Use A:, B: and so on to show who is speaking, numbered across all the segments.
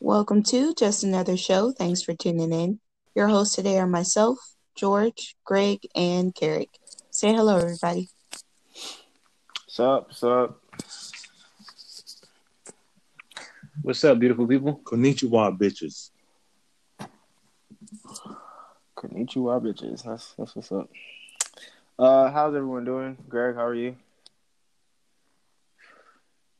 A: Welcome to just another show. Thanks for tuning in. Your hosts today are myself, George, Greg, and Carrick. Say hello, everybody.
B: What's up? What's up?
C: What's up, beautiful people?
D: Konnichiwa, bitches.
B: Konnichiwa, bitches. That's that's what's up. Uh, how's everyone doing? Greg, how are you?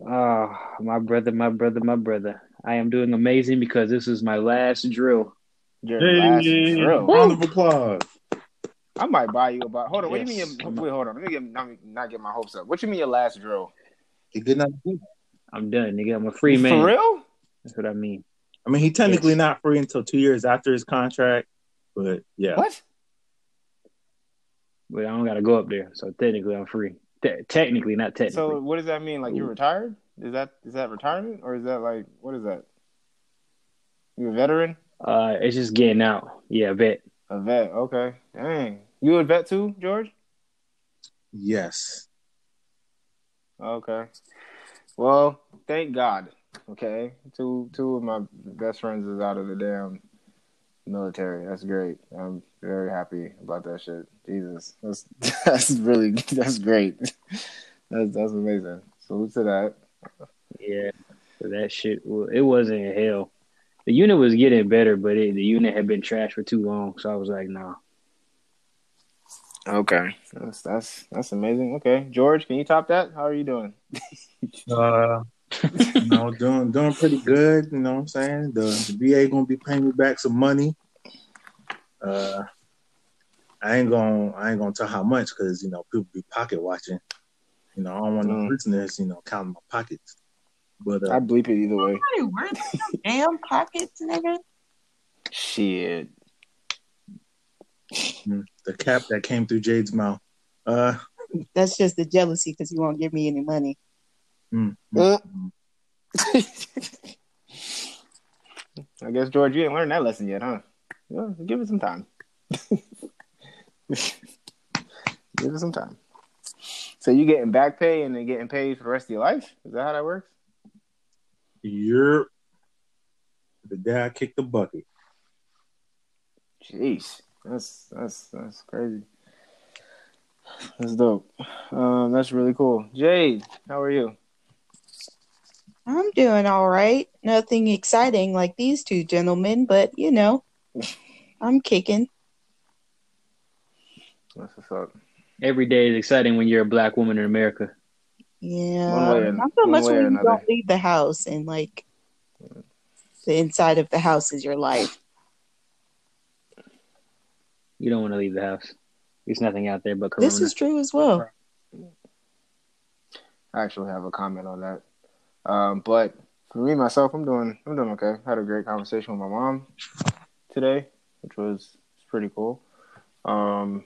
C: Oh, my brother, my brother, my brother. I am doing amazing because this is my last drill.
B: Your last
D: Hey,
B: drill.
D: round of applause.
B: I might buy you a bottle. Hold on. What do you mean? Your, wait, hold on. Let me get not, not get my hopes up. What you mean your last drill?
D: He did not.
C: I'm done, nigga. I'm a free man.
B: For real?
C: That's what I mean.
D: I mean, he technically
C: Yes.
D: not free until two years after his contract, but yeah.
B: What?
C: But I don't got to go up there, so technically I'm free. Te- technically, not technically.
B: So what does that mean? Like you're retired? Is that is that retirement or is that like what is that? You a veteran?
C: uh, it's just getting out. Yeah, vet.
B: A vet. Okay. Dang. You a vet too, George?
D: Yes.
B: Okay. Well, thank God. Okay. Two two of my best friends is out of the damn military. That's great. I'm very happy about that shit. Jesus. That's that's really that's great. That's that's amazing. Salute to that.
C: Yeah, that shit. It wasn't hell. The unit was getting better, but it, the unit had been trashed for too long. So I was like, nah.
B: Okay. That's that's that's amazing. Okay. George, can you top that? How are you doing?
D: Uh, you know, doing doing pretty good. You know what I'm saying? The, the VA gonna be paying me back some money. Uh, I ain't gonna I ain't gonna tell how much because you know people be pocket watching. You know, I don't want no
B: Mm.
D: listeners, you know, counting my pockets. But
B: I
D: uh,
B: bleep it either way.
A: Hey, where damn pockets, nigga?
B: Shit.
D: the cap that came through Jade's mouth. Uh,
A: That's just the jealousy because you won't give me any money.
D: mm,
B: Uh.
D: mm.
B: I guess George, you didn't learn that lesson yet, huh? Well, give it some time. give it some time. So you getting back pay and then getting paid for the rest of your life? Is that how that works?
D: you're the day I kicked the bucket.
B: Jeez, that's that's that's crazy. That's dope. Um, that's really cool. Jade, how are you?
A: I'm doing all right. Nothing exciting like these two gentlemen, but you know, I'm kicking.
B: That's what's up.
C: Every day is exciting when you're a black woman in America.
A: Yeah,
B: One
A: not so much when you
B: another.
A: don't leave the house and like the inside of the house is your life.
C: You don't want to leave the house. There's nothing out there but corona.
A: This is true as well.
B: I actually have a comment on that. Um, but for me myself, I'm doing I'm doing okay. I had a great conversation with my mom today, which was pretty cool. Um,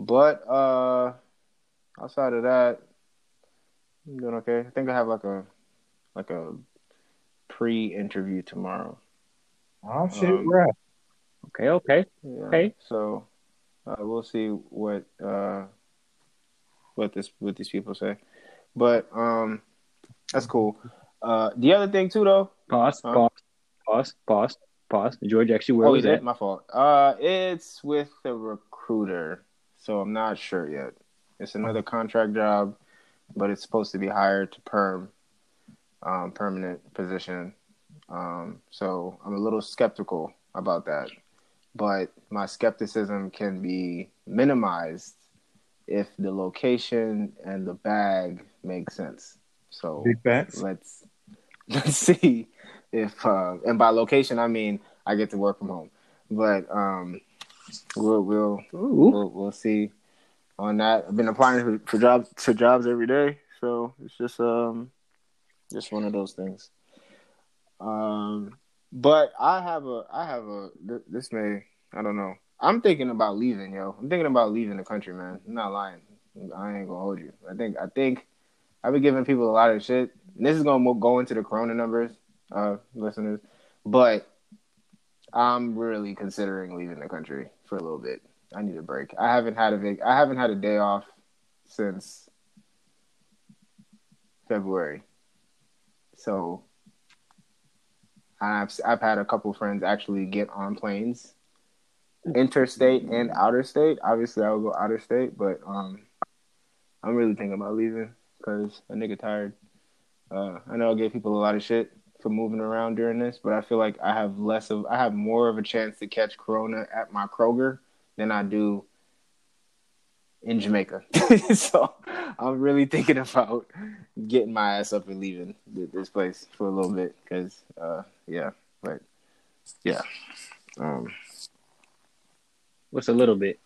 B: but uh, outside of that, I'm doing okay. I think I have like a like a pre-interview tomorrow.
D: Oh shit,
B: Um,
D: right.
C: okay, okay.
B: Yeah.
C: Okay.
B: So uh, we'll see what uh, what this what these people say, but um, that's cool. Uh, the other thing too, though.
C: Pause,
B: Huh?
C: pause, pause, pause, pause. George, actually, where
B: oh,
C: was
B: you
C: that?
B: My fault. Uh, it's with the recruiter, so I'm not sure yet. It's another contract job, but it's supposed to be hired to perm, um, permanent position. Um, so I'm a little skeptical about that, but my skepticism can be minimized if the location and the bag make sense. So
D: Big
B: let's let's see if uh, and by location I mean I get to work from home, but um, we'll we'll we'll, we'll see on that. I've been applying for, for jobs for jobs every day, so it's just um just one of those things. Um, but I have a I have a th- this may I don't know. I'm thinking about leaving, yo. I'm thinking about leaving the country, man. I'm not lying. I ain't gonna hold you. I think I think I've been giving people a lot of shit. And this is gonna go into the Corona numbers, uh, listeners. But I'm really considering leaving the country for a little bit. I need a break. I haven't had a vac- I haven't had a day off since February. So I've I've had a couple friends actually get on planes, interstate and outer state. Obviously, I would go outer state, but um, I'm really thinking about leaving because a nigga tired. Uh, I know I gave people a lot of shit for moving around during this, but I feel like I have less of I have more of a chance to catch corona at my Kroger than I do in Jamaica. so I'm really thinking about getting my ass up and leaving this place for a little bit because, uh, yeah, but yeah. Um,
C: What's a little bit?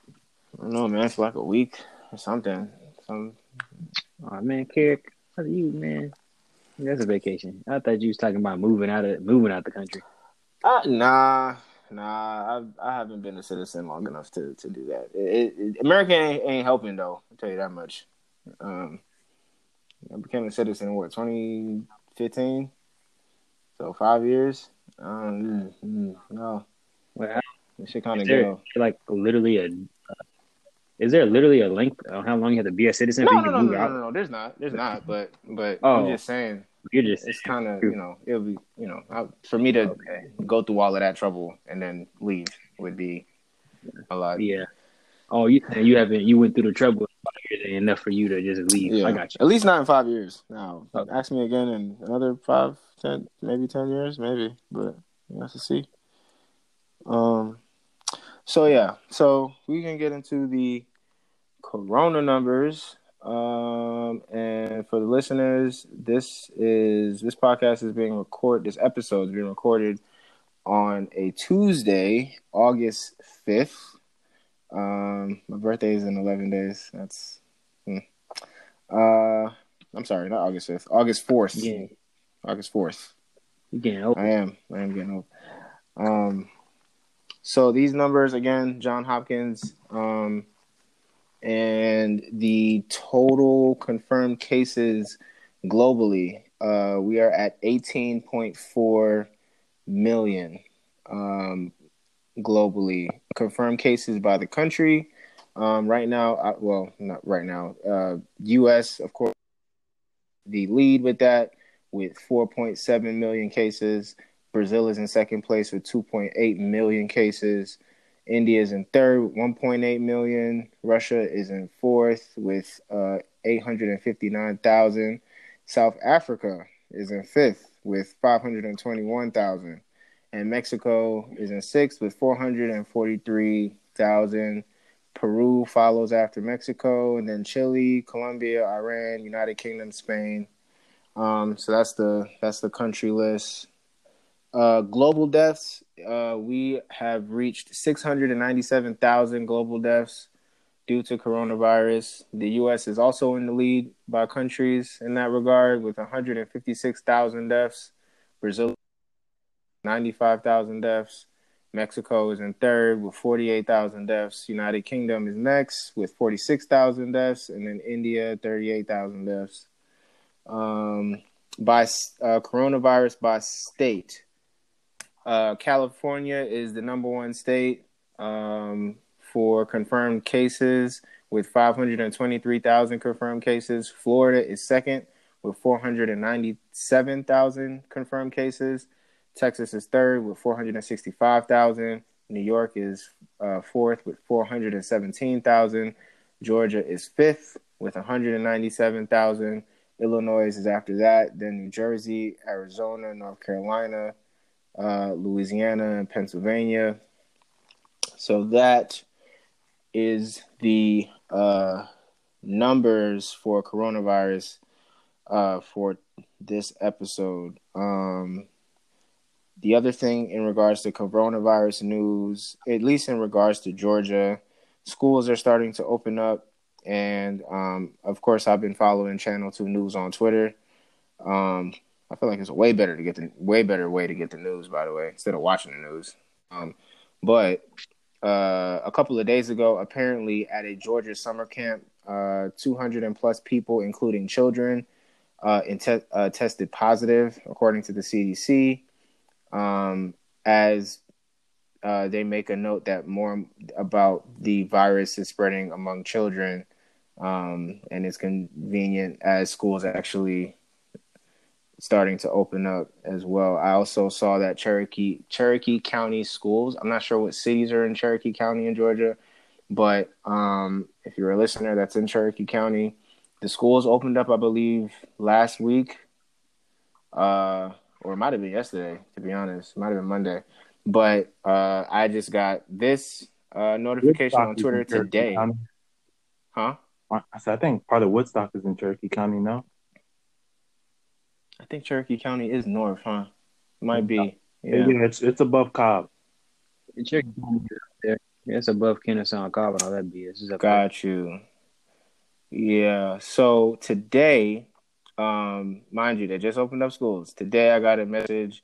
B: I don't know, man. It's like a week or something. Some.
C: Oh man, Carrick, how are you, man? That's a vacation. I thought you was talking about moving out of moving out the country.
B: Uh, nah, nah. I I haven't been a citizen long enough to, to do that. It, it, America ain't, ain't helping though. I'll tell you that much. Um, I became a citizen in what 2015, so five years. Um, mm, mm, no,
C: Well,
B: that shit kind of go.
C: like literally a? Uh, is there literally a length on how long you have to be a citizen
B: No,
C: before
B: no,
C: you
B: no, no, no,
C: out?
B: no, no. There's not. There's not. But but
C: Oh.
B: I'm just saying
C: You're just
B: it's kind of you know it'll be you know I, for me to
C: Okay.
B: go through all of that trouble and then leave would be a lot.
C: yeah. Oh, you you haven't you went through the trouble enough for you to just leave.
B: Yeah,
C: I got you.
B: At least not in five years. Now,
C: Okay.
B: ask me again in another five, ten, maybe ten years, maybe. But you have to see. Um. So yeah, so we can get into the corona numbers. Um, and for the listeners, this is this podcast is being recorded. This episode is being recorded on a Tuesday, August fifth. Um, my birthday is in eleven days. That's hmm. Uh, I'm sorry, not August fifth. August fourth.
C: Yeah.
B: August fourth.
C: You getting old.
B: I am. I am getting old. Um, so these numbers again, John Hopkins, um, and the total confirmed cases globally, uh, we are at 18.4 million um, globally. Confirmed cases by the country. Um, right now, uh, well, not right now. Uh, U.S. of course, the lead with that with 4.7 million cases. Brazil is in second place with 2.8 million cases. India is in third with 1.8 million. Russia is in fourth with uh, 859,000. South Africa is in fifth with 521,000. And Mexico is in sixth with 443,000. Peru follows after Mexico, and then Chile, Colombia, Iran, United Kingdom, Spain. Um, so that's the that's the country list. Uh, global deaths, uh, we have reached 697,000 global deaths due to coronavirus. The U.S. is also in the lead by countries in that regard with 156,000 deaths. Brazil, 95,000 deaths. Mexico is in third with 48,000 deaths. United Kingdom is next with 46,000 deaths. And then India, 38,000 deaths. Um, by uh, coronavirus by state. Uh, California is the number one state um, for confirmed cases with 523,000 confirmed cases. Florida is second with 497,000 confirmed cases. Texas is third with 465,000. New York is uh, fourth with 417,000. Georgia is fifth with 197,000. Illinois is after that. Then New Jersey, Arizona, North Carolina, uh, Louisiana, and Pennsylvania. So that is the uh, numbers for coronavirus uh, for this episode. Um, the other thing in regards to coronavirus news, at least in regards to Georgia, schools are starting to open up. And um, of course, I've been following Channel 2 News on Twitter. Um, I feel like it's a way better to get the way better way to get the news, by the way, instead of watching the news. Um, but uh, a couple of days ago, apparently at a Georgia summer camp, uh, 200 and plus people, including children, uh, te- uh, tested positive, according to the CDC. Um, as uh, they make a note that more about the virus is spreading among children, um, and it's convenient as schools actually starting to open up as well. I also saw that Cherokee Cherokee County schools. I'm not sure what cities are in Cherokee County in Georgia, but um, if you're a listener that's in Cherokee County, the schools opened up, I believe, last week, uh, or it might have been yesterday. To be honest, it might have been Monday. But uh, I just got this uh, notification
E: Woodstock
B: on Twitter today.
E: County.
B: Huh?
E: I said I think part of Woodstock is in Cherokee County. No,
B: I think Cherokee County is north, huh? Might be.
E: yeah,
B: Yeah.
E: it's it's above Cobb.
C: Check there. It's above Kennesaw Cobb and all that BS. It's up there.
B: Got you. Yeah. So today, um, mind you, they just opened up schools. Today, I got a message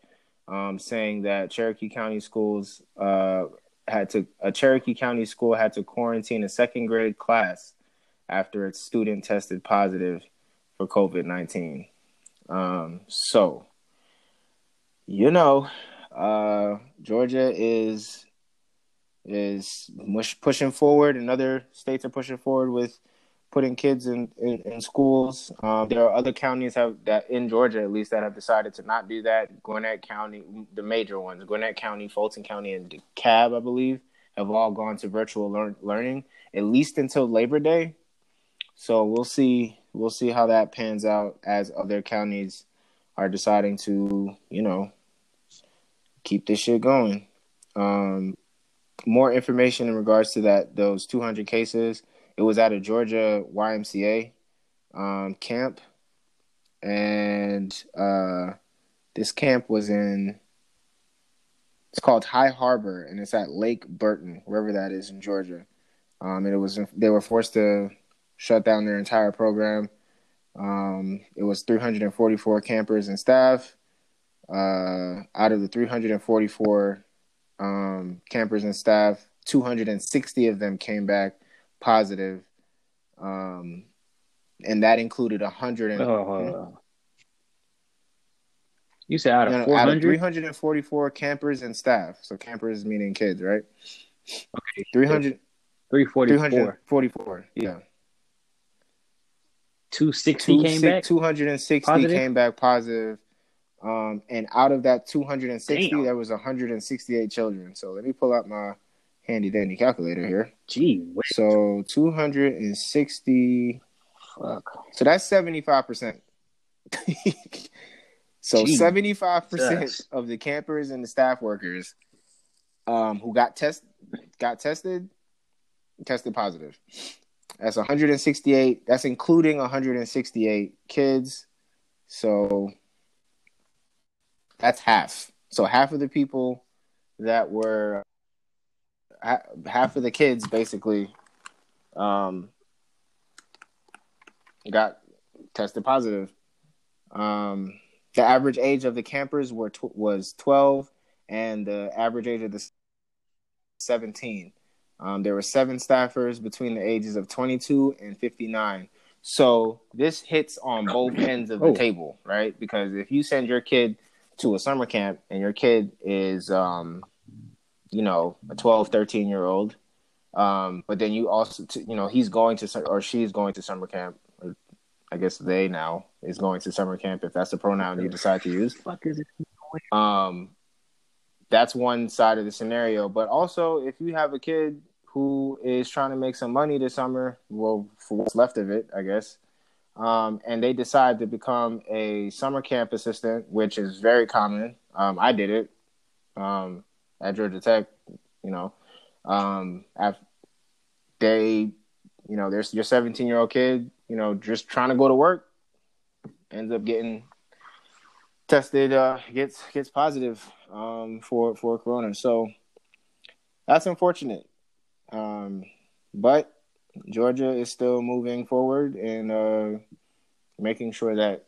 B: um, saying that Cherokee County schools uh, had to a Cherokee County school had to quarantine a second grade class after its student tested positive for COVID nineteen. Um, so, you know, uh, Georgia is is pushing forward, and other states are pushing forward with putting kids in, in, in schools. Um, there are other counties have that in Georgia, at least, that have decided to not do that. Gwinnett County, the major ones, Gwinnett County, Fulton County, and DeKalb, I believe, have all gone to virtual learn, learning at least until Labor Day. So we'll see. We'll see how that pans out as other counties are deciding to, you know, keep this shit going. Um, more information in regards to that those 200 cases. It was at a Georgia YMCA um, camp, and uh, this camp was in. It's called High Harbor, and it's at Lake Burton, wherever that is in Georgia. Um, and it was they were forced to shut down their entire program. Um, it was 344 campers and staff. Uh, out of the 344 um, campers and staff, 260 of them came back positive, um, and that included 100 and,
C: Oh, on. You said out of
B: no, out of 344 campers and staff. So campers meaning kids, right? 300,
C: 344.
B: 344. Yeah.
C: 260 came back?
B: 260
C: Positive?
B: came back positive. Um, and out of that 260,
C: Damn.
B: there was 168 children. So let me pull out my handy dandy calculator here.
C: Gee, wait.
B: So 260.
C: Fuck.
B: So that's 75%. so 75% of the campers and the staff workers um, who got test got tested tested positive. That's 168. That's including 168 kids. So that's half. So half of the people that were half of the kids basically um, got tested positive. Um, the average age of the campers were tw- was 12, and the average age of the 17. Um, there were seven staffers between the ages of 22 and 59. So this hits on both ends of the
C: Oh.
B: table, right? Because if you send your kid to a summer camp and your kid is, um, you know, a 12, 13 year old, um, but then you also, t- you know, he's going to, or she's going to summer camp, or I guess they now is going to summer camp if that's the pronoun you decide to use
C: fuck is it?
B: um that's one side of the scenario but also if you have a kid who is trying to make some money this summer well for what's left of it i guess. Um, and they decide to become a summer camp assistant which is very common. Um, i did it um, at georgia tech you know. Um, they you know there's your 17 year old kid you know just trying to go to work ends up getting tested uh gets gets positive um for for corona. So that's unfortunate um but georgia is still moving forward and uh making sure that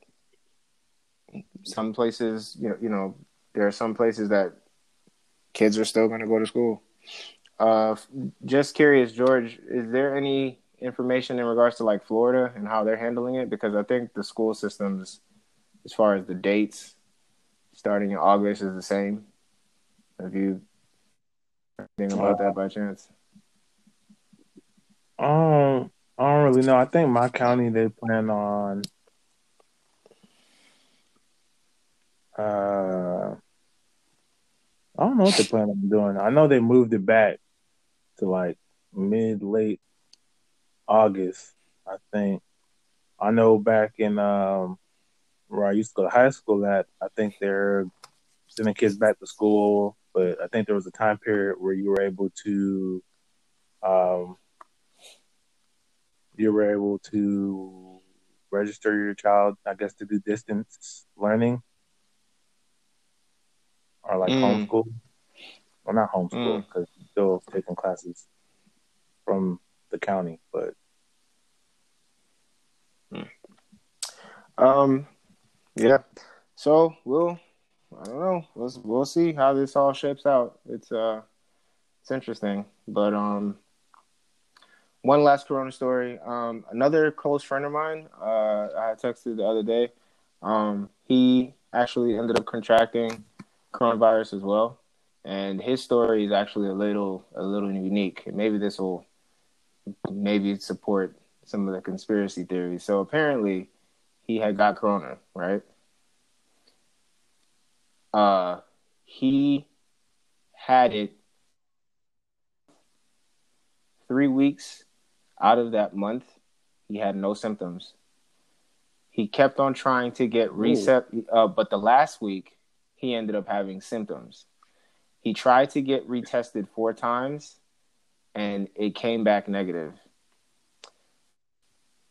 B: some places you know you know there are some places that kids are still going to go to school uh just curious george is there any information in regards to like florida and how they're handling it because i think the school systems as far as the dates starting in August is the same. Have you heard Anything about that by chance?
E: Um, I don't really know. I think my county they plan on. Uh, I don't know what they plan on doing. I know they moved it back to like mid late August. I think. I know back in um where I used to go to high school that I think they're sending kids back to school, but I think there was a time period where you were able to um you were able to register your child, I guess, to do distance learning or like
B: Mm.
E: homeschool. Well, not homeschool
B: Mm.
E: because you're still taking classes from the county, but
B: Um, yeah. So we'll, I don't know. We'll we'll see how this all shapes out. It's uh, it's interesting. But um, one last Corona story. Um, another close friend of mine. Uh, I texted the other day. Um, he actually ended up contracting coronavirus as well, and his story is actually a little a little unique. Maybe this will maybe support some of the conspiracy theories. So apparently he had got corona, right? Uh, he had it three weeks out of that month. He had no symptoms. He kept on trying to get reset, uh, but the last week he ended up having symptoms. He tried to get retested four times, and it came back negative.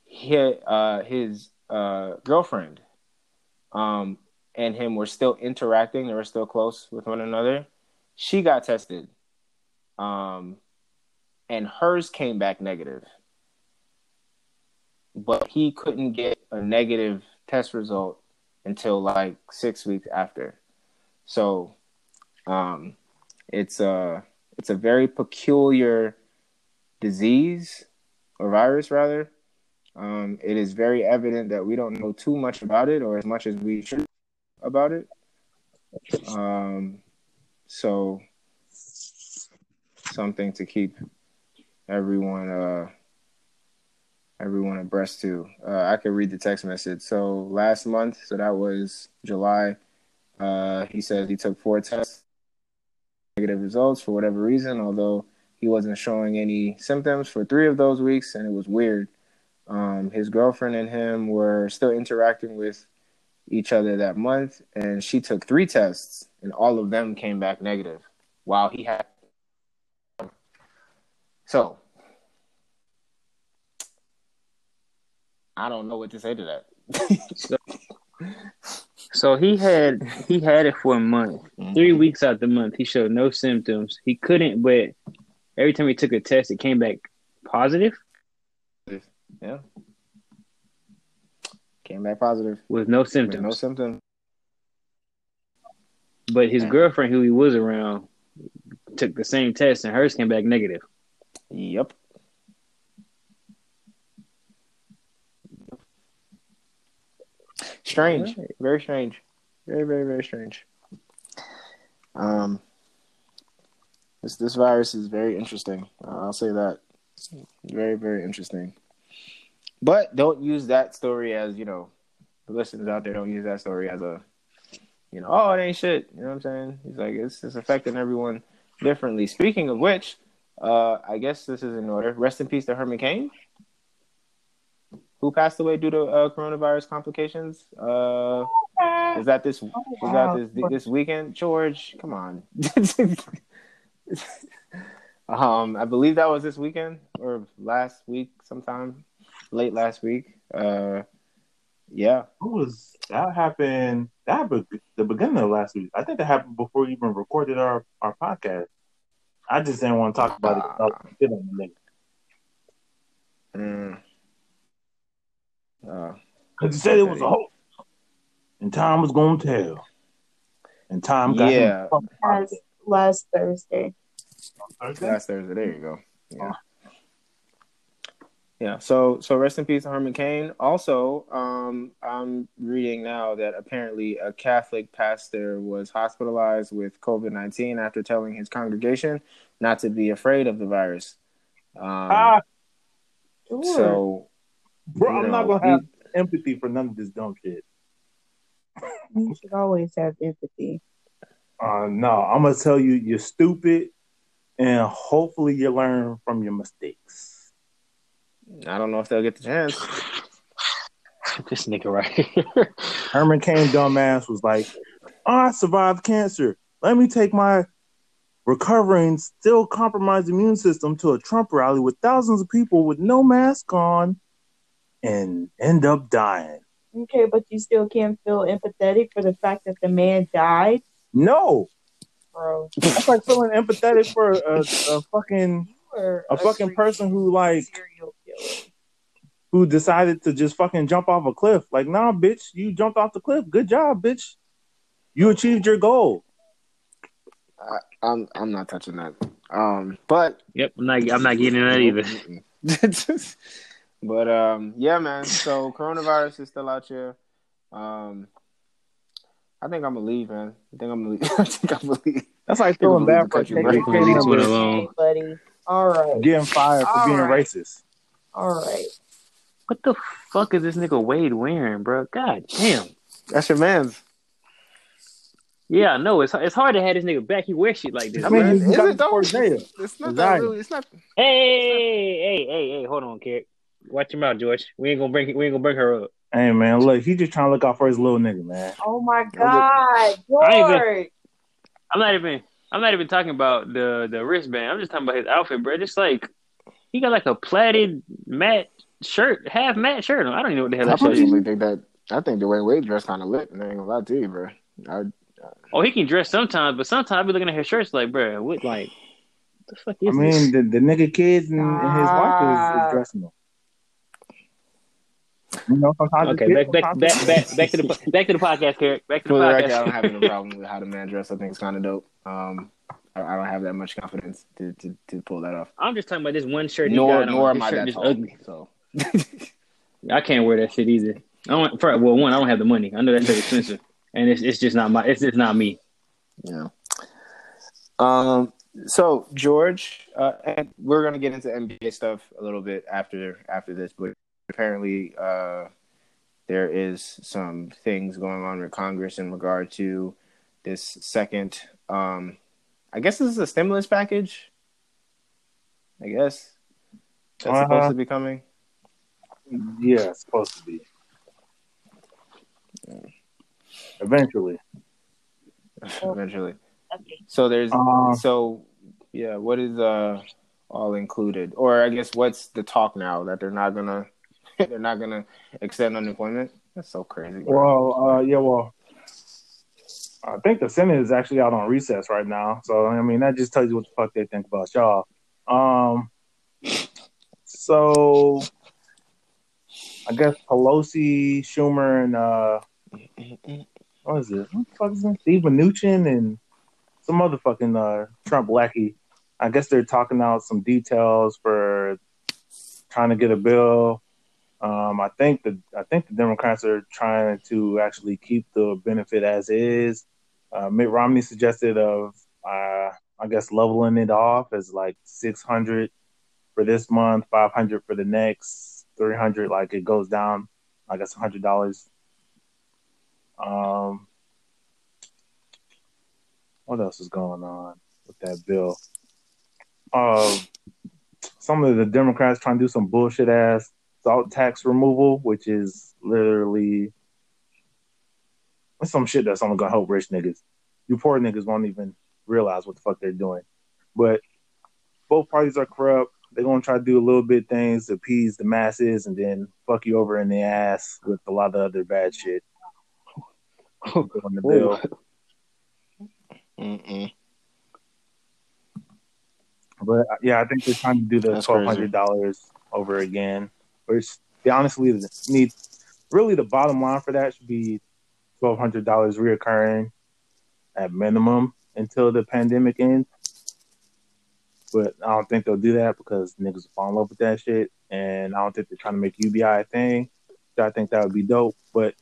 B: He, uh, his uh, girlfriend um, and him were still interacting. They were still close with one another. She got tested, um, and hers came back negative. But he couldn't get a negative test result until like six weeks after. So, um, it's a it's a very peculiar disease or virus rather. Um, it is very evident that we don't know too much about it or as much as we should about it. Um, so something to keep everyone uh, everyone abreast to. Uh, I could read the text message. So last month, so that was July. Uh, he said he took four tests, negative results for whatever reason. Although he wasn't showing any symptoms for three of those weeks, and it was weird. Um, his girlfriend and him were still interacting with each other that month, and she took three tests, and all of them came back negative. While he had, so I don't know what to say to that.
C: So, so he had he had it for a month. Mm-hmm. Three weeks out the month, he showed no symptoms. He couldn't, but every time he took a test, it came back positive
B: yeah, came back positive
C: with no
B: with
C: symptoms.
B: no symptoms.
C: But his
B: Yeah.
C: girlfriend, who he was around, took the same test, and hers came back negative.
B: Yep. Strange.
C: Right.
B: Very strange. Very, very, very strange. Um, this this virus is very interesting. Uh, I'll say that. Very, very interesting. But don't use that story as you know, the listeners out there don't use that story as a, you know, oh it ain't shit. You know what I'm saying? He's like it's it's affecting everyone differently. Speaking of which, uh, I guess this is in order. Rest in peace to Herman Cain, who passed away due to uh, coronavirus complications. Uh, is that this? Is that this this weekend, George? Come on. um, I believe that was this weekend or last week, sometime late last week. Uh, yeah.
E: What was that happened? That happened the beginning of last week. I think that happened before we even recorded our, our podcast. I just didn't want to talk about it. 'cause I was shit on the nigga.
B: Mm. Uh,
E: Because he said it was a hoax. And time was going to tell. And time got
B: Yeah.
A: Last, last Thursday.
E: Thursday.
B: last Thursday. There you go. Yeah. Yeah. So so rest in peace, Herman Cain. Also, um, I'm reading now that apparently a Catholic pastor was hospitalized with COVID nineteen after telling his congregation not to be afraid of the virus. Um,
E: Ah,
B: so
E: bro, I'm not gonna have empathy for none of this dumb shit.
A: You should always have empathy.
E: Uh, no, I'm gonna tell you, you're stupid, and hopefully you learn from your mistakes.
B: I don't know if they'll get the chance.
C: this nigga right here.
E: Herman Cain, dumbass, was like, oh, "I survived cancer. Let me take my recovering, still compromised immune system to a Trump rally with thousands of people with no mask on, and end up dying."
A: Okay, but you still can't feel empathetic for the fact that the man died,
E: No,
A: bro.
E: that's like feeling empathetic for a, a fucking
A: You are
E: a fucking person who like
A: serial killer.
E: Who decided to just fucking jump off a cliff. Like, nah, bitch, you jumped off the cliff. Good job, bitch. You achieved your goal.
B: I'm I'm not touching that. Um, but
C: Yep, I'm not. I'm not getting that either.
B: either. but um, yeah, man. So coronavirus is still out here. Um, I think I'm gonna leave, man. I think I'm gonna leave. I think I'm gonna leave.
E: That's like
B: People
E: feeling bad for
C: alone.
A: Buddy. All right.
E: getting fired for
A: All
E: being
A: right.
E: racist.
A: All right.
C: What the fuck is this nigga Wade wearing, bro? God damn.
B: That's your man's.
C: Yeah, I know. It's it's hard to have this nigga back. He wears shit like this.
E: I mean,
C: man.
E: you
B: Is
E: got
B: it though?
E: for
B: It's not that
E: Exactly.
B: really. It's not.
C: hey, hey, hey, hey, hold on, kid. Watch your mouth, George. We ain't gonna bring we ain't gonna bring her up.
E: Hey man, look, he just trying to look out for his little nigga, man.
A: Oh my God,
C: I ain't even-
A: George.
C: I'm not even I'm not even talking about the the wristband. I'm just talking about his outfit, bro. Just like he got like a plaited matte shirt, half matte shirt on. I don't even know what the hell
B: I
C: that
B: personally think that. I think the way Wade dressed kind of lit. And I ain't gonna lie to you, bro. I,
C: Oh, he can dress sometimes, but sometimes I be looking at his shirts like, bro, what like the fuck is I
E: mean,
C: this?
E: the, the nigga kids and, and his wife is, is dressing him. You know,
C: Okay, back back back back back to the back to the podcast, Carrick. Back to the
B: for the record, I don't have
C: podcast.
B: any problem with how the man dressed. I think it's kind of dope. Um, I, I don't have that much confidence to, to, to pull that off.
C: I'm just talking about this one shirt.
B: Nor
C: got on.
B: nor am I that tall.
C: ugly.
B: So
C: I can't wear that shit either. I don't. For, well, one, I don't have the money. I know that shit expensive, and it's it's just not my. It's just not me.
B: yeah. Um. So George, uh, and we're gonna get into NBA stuff a little bit after after this, but apparently, uh, there is some things going on with Congress in regard to this second. Um, I guess this is a stimulus package. I guess that's supposed
E: Uh-huh.
B: to be coming.
E: Yeah, it's supposed to be. Eventually.
B: eventually.
A: Okay.
B: So there's
E: Uh,
B: so yeah, what is uh all included? Or I guess what's the talk now that they're not gonna they're not gonna extend unemployment? That's so crazy. bro.
E: Well, uh, yeah, well, I think the Senate is actually out on recess right now. So, I mean, that just tells you what the fuck they think about y'all. Um, so, I guess Pelosi, Schumer, and uh, what is it? What the fuck is? Steve Mnuchin and some other fucking uh, Trump lackey. I guess they're talking out some details for trying to get a bill um, I think the I think the Democrats are trying to actually keep the benefit as is. Uh, Mitt Romney suggested of uh, I guess leveling it off as like six hundred for this month, five hundred for the next, three hundred like it goes down, I guess hundred dollars. Um, what else is going on with that bill? Uh, some of the Democrats trying to do some bullshit ass salt tax removal, which is literally some shit that's only gonna help rich niggas. You poor niggas won't even realize what the fuck they're doing. But both parties are corrupt. They're gonna try to do a little bit things to appease the masses and then fuck you over in the ass with a lot of other bad shit. on the bill.
B: Mm-mm.
E: But uh, yeah, I think they're trying to do the twelve hundred dollars over again. Which they honestly need. Really, the bottom line for that should be twelve hundred dollars reoccurring at minimum until the pandemic ends. but I don't think they'll do that because niggas fall in love with that shit, and I don't think they're trying to make UBI a thing. So I think that would be dope, but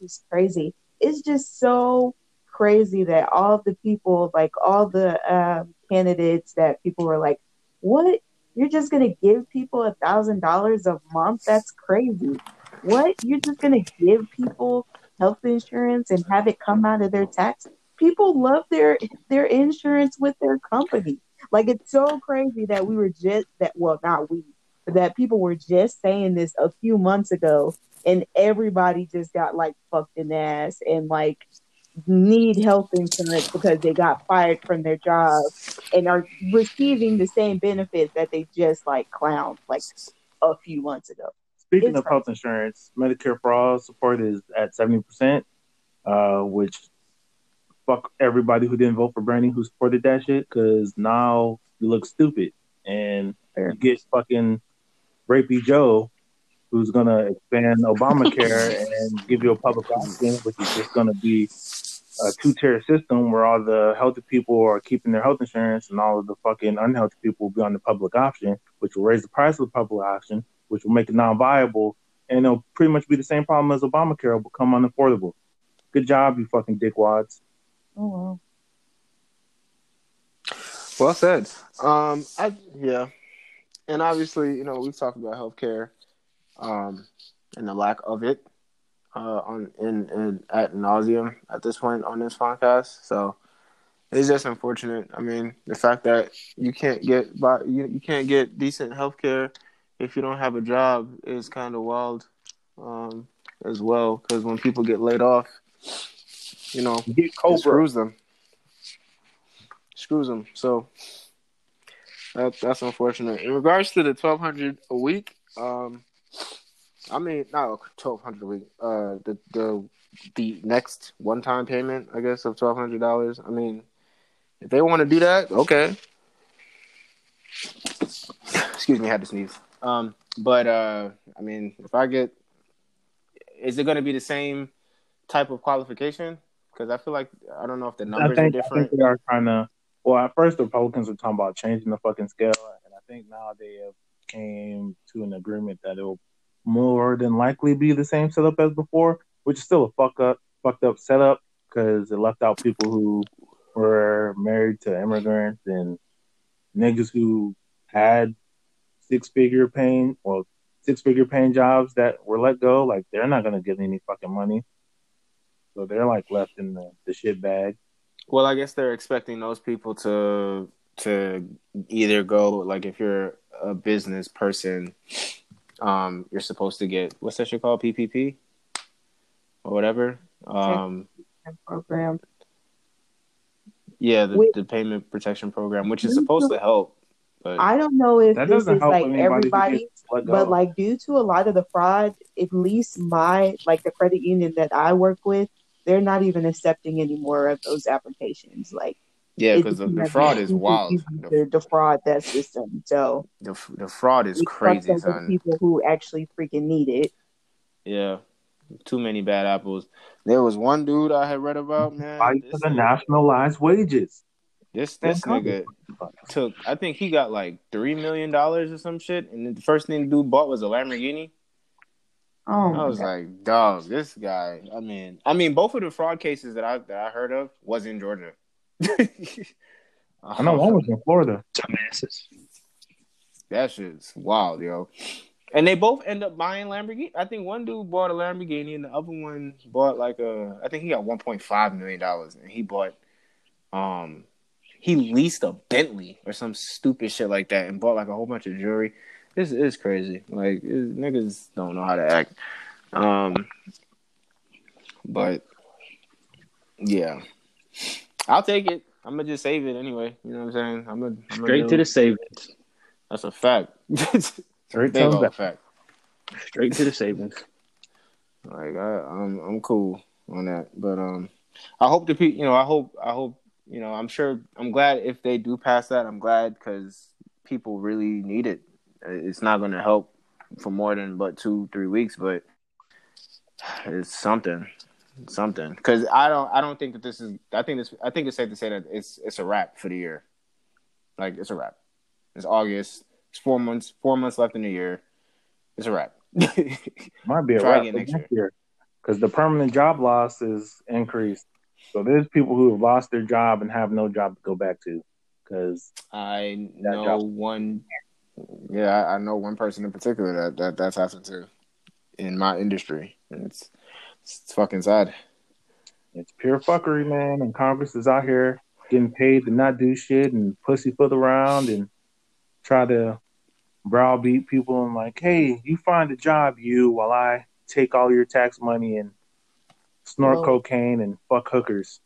A: it's crazy. It's just so crazy that all the people, like all the um, candidates, that people were like, "What? You're just gonna give people a thousand dollars a month? That's crazy. What? You're just gonna give people health insurance and have it come out of their tax? People love their their insurance with their company. Like it's so crazy that we were just that. Well, not we, but that people were just saying this a few months ago, and everybody just got like fucked in the ass and like need health insurance because they got fired from their job and are receiving the same benefits that they just like clowned like a few months ago.
E: Speaking of health insurance, Medicare for all support is at seventy percent, uh, which fuck everybody who didn't vote for Bernie who supported that shit because now you look stupid and you get fucking rapey Joe who's gonna expand Obamacare and give you a public option, which is just gonna be a two tier system where all the healthy people are keeping their health insurance and all of the fucking unhealthy people will be on the public option, which will raise the price of the public option, which will make it non viable, and it'll pretty much be the same problem as Obamacare will become unaffordable. Good job, you fucking dickwads.
A: Oh wow.
B: Well said. Um, I yeah, and obviously, you know, we've talked about healthcare, um, and the lack of it, uh, on in in at nauseum at this point on this podcast. So it's just unfortunate. I mean, the fact that you can't get by you you can't get decent healthcare if you don't have a job is kind of wild, um, as well. Because when people get laid off, you know,
E: Get
B: it
E: Cobra.
B: screws them. Screws them. So that, that's unfortunate. In regards to the twelve hundred a week, um, I mean not twelve hundred a week. Uh, the the the next one time payment, I guess, of twelve hundred dollars. I mean, if they want to do that, okay. Excuse me, I had to sneeze. Um, but uh, I mean, if I get, is it going to be the same type of qualification? Because I feel like I don't know if the numbers
E: think,
B: are
E: I
B: different.
E: think they are trying to. Well, at first the Republicans were talking about changing the fucking scale, and I think now they have came to an agreement that it will more than likely be the same setup as before, which is still a fuck up, fucked up setup because it left out people who were married to immigrants and niggas who had six figure paying well six figure paying jobs that were let go. Like they're not gonna get any fucking money, so they're like left in the, the shit bag.
B: Well, I guess they're expecting those people to to either go like if you're a business person, um, you're supposed to get what's that shit called PPP or whatever. Um,
A: Program.
B: yeah, the,
A: Wait.
B: the payment protection program, which is supposed to help, but
A: I don't know if
E: That
A: this is like everybody,
E: gets let go.
A: but like due to a lot of the fraud, at least my like the credit union that I work with, they're not even accepting any more of those applications. Like
B: yeah, because the, the fraud is wild.
A: easy
B: The,
A: to defraud that system. So
B: the, the fraud is crazy, son.
A: people who actually freaking need it.
B: Yeah, too many bad apples. There was one dude I had read about, man.
E: Fight for the nationalized wages.
B: This this
E: Damn
B: nigga took I think he got like three million dollars or some shit, and the first thing the dude bought was a Lamborghini.
A: Oh,
B: I was
A: God.
B: like, dog, this guy. I mean, I mean, both of the fraud cases that I that I heard of was in Georgia.
E: I know one was in Florida.
C: Dumbasses.
B: That shit's wild, yo. And they both end up buying Lamborghini. I think one dude bought a Lamborghini, and the other one bought like a. I think he got one point five million dollars, and he bought, um, he leased a Bentley or some stupid shit like that, and bought like a whole bunch of jewelry. This is crazy. Like it- niggas don't know how to act. Um, but yeah, I'll take it. I'm gonna just save it anyway. You know what I'm saying? I'm gonna I'm
C: Straight to the savings.
B: That's a fact.
E: Straight to the
B: fact.
C: Straight to the savings.
B: Like I, I'm, I'm cool on that. But um, I hope the people, you know, I hope, I hope, you know, I'm sure, I'm glad if they do pass that. I'm glad because people really need it. Uh, it's not going to help for more than but two, three weeks, but it's something, something. Because I don't, I don't think that this is. I think this. I think it's safe to say that it's, it's a wrap for the year. Like it's a wrap. It's August. It's four months. Four months left in the year. It's a wrap.
E: Might be a
B: Try
E: wrap
B: again
E: for
B: next
E: next year because the permanent job loss is increased. So there's people who have lost their job and have no job to go back to because
B: I know
E: job.
B: one. Yeah, I, I know one person in particular that, that that's happened to in my industry, and it's it's fucking sad.
E: it's pure fuckery, man. And Congress is out here getting paid to not do shit and pussyfoot around and try to browbeat people and like, hey, you find a job, you, while I take all your tax money and snort
A: Whoa.
E: cocaine and fuck hookers.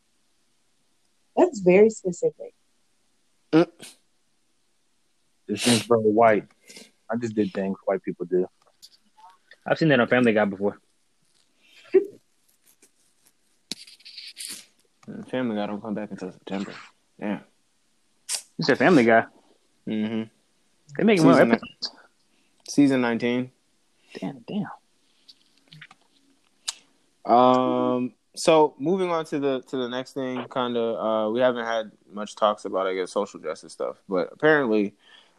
A: That's very specific.
E: This thing's very white. I just did things white people do.
C: I've seen that on Family Guy before.
B: Family Guy don't come back until September. Yeah.
C: You said Family Guy.
B: Mm-hmm.
C: They make more
B: Season,
C: episodes.
B: season nineteen.
C: Damn, damn.
B: Um. So moving on to the to the next thing, kind of, uh, we haven't had much talks about, I guess, social justice stuff, but apparently,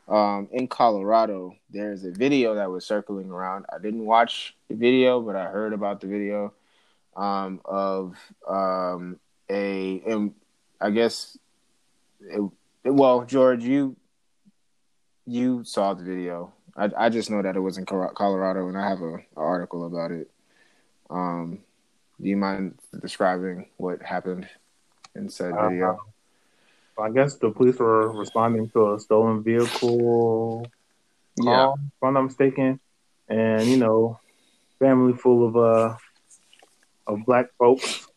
B: um, in Colorado, there's a video that was circling around. I didn't watch the video, but I heard about the video, um, of um a, and I guess, it, well, George, you you saw the video. I I just know that it was in Colorado, and I have a, a article about it. Um, do you mind describing what happened in said
E: Uh,
B: video?
E: I guess the police were responding to a stolen vehicle
B: yeah.
E: call, if I'm not mistaken. And, you know, family full of uh of black folks.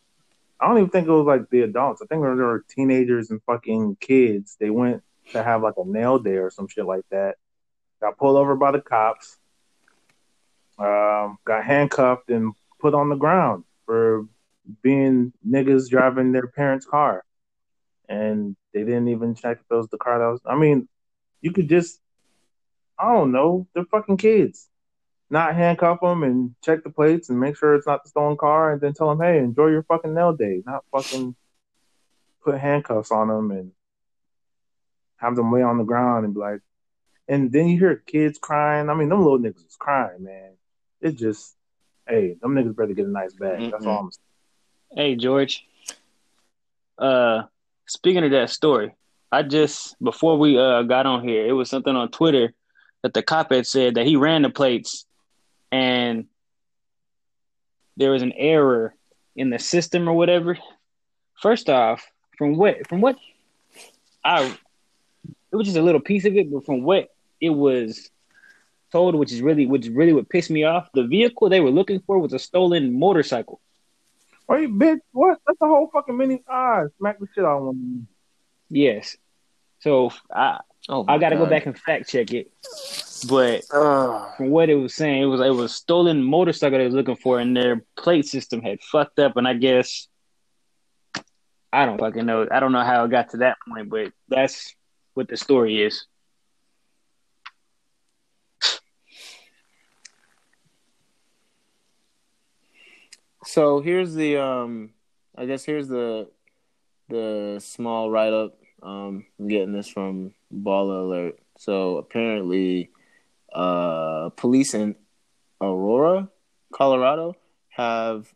E: I don't even think it was like the adults. I think there were teenagers and fucking kids. They went to have like a nail day or some shit like that. Got pulled over by the cops. Um, got handcuffed and put on the ground for being niggas driving their parents' car. And they didn't even check if it was the car that was. I mean, you could just, I don't know, they're fucking kids. Not handcuff them and check the plates and make sure it's not the stolen car and then tell them, hey, enjoy your fucking nail day. Not fucking put handcuffs on them and have them lay on the ground and be like, and then you hear kids crying. I mean, them little niggas is crying, man. It just, hey, them niggas better get a nice bag. That's all I'm saying.
C: Hey George. Uh speaking of that story, I just before we uh got on here, it was something on Twitter that the cop had said that he ran the plates and there was an error in the system or whatever. First off, from what from what I it was just a little piece of it, but from what it was told, which is really which is really what pissed me off, the vehicle they were looking for was a stolen motorcycle.
E: Wait, bitch, what? That's a whole fucking mini. Ah, smack the shit out of one.
C: Yes. So I
B: Oh,
C: I got to go back and fact check it. But
B: Uh,
C: from what it was saying, it was it was a stolen motorcycle they was looking for, and their plate system had fucked up. And I guess I don't fucking know. I don't know how it got to that point, but that's what the story is.
B: So here's the um, I guess here's the the small write up. Um, I'm getting this from Baller Alert. So apparently, uh, police in Aurora, Colorado, have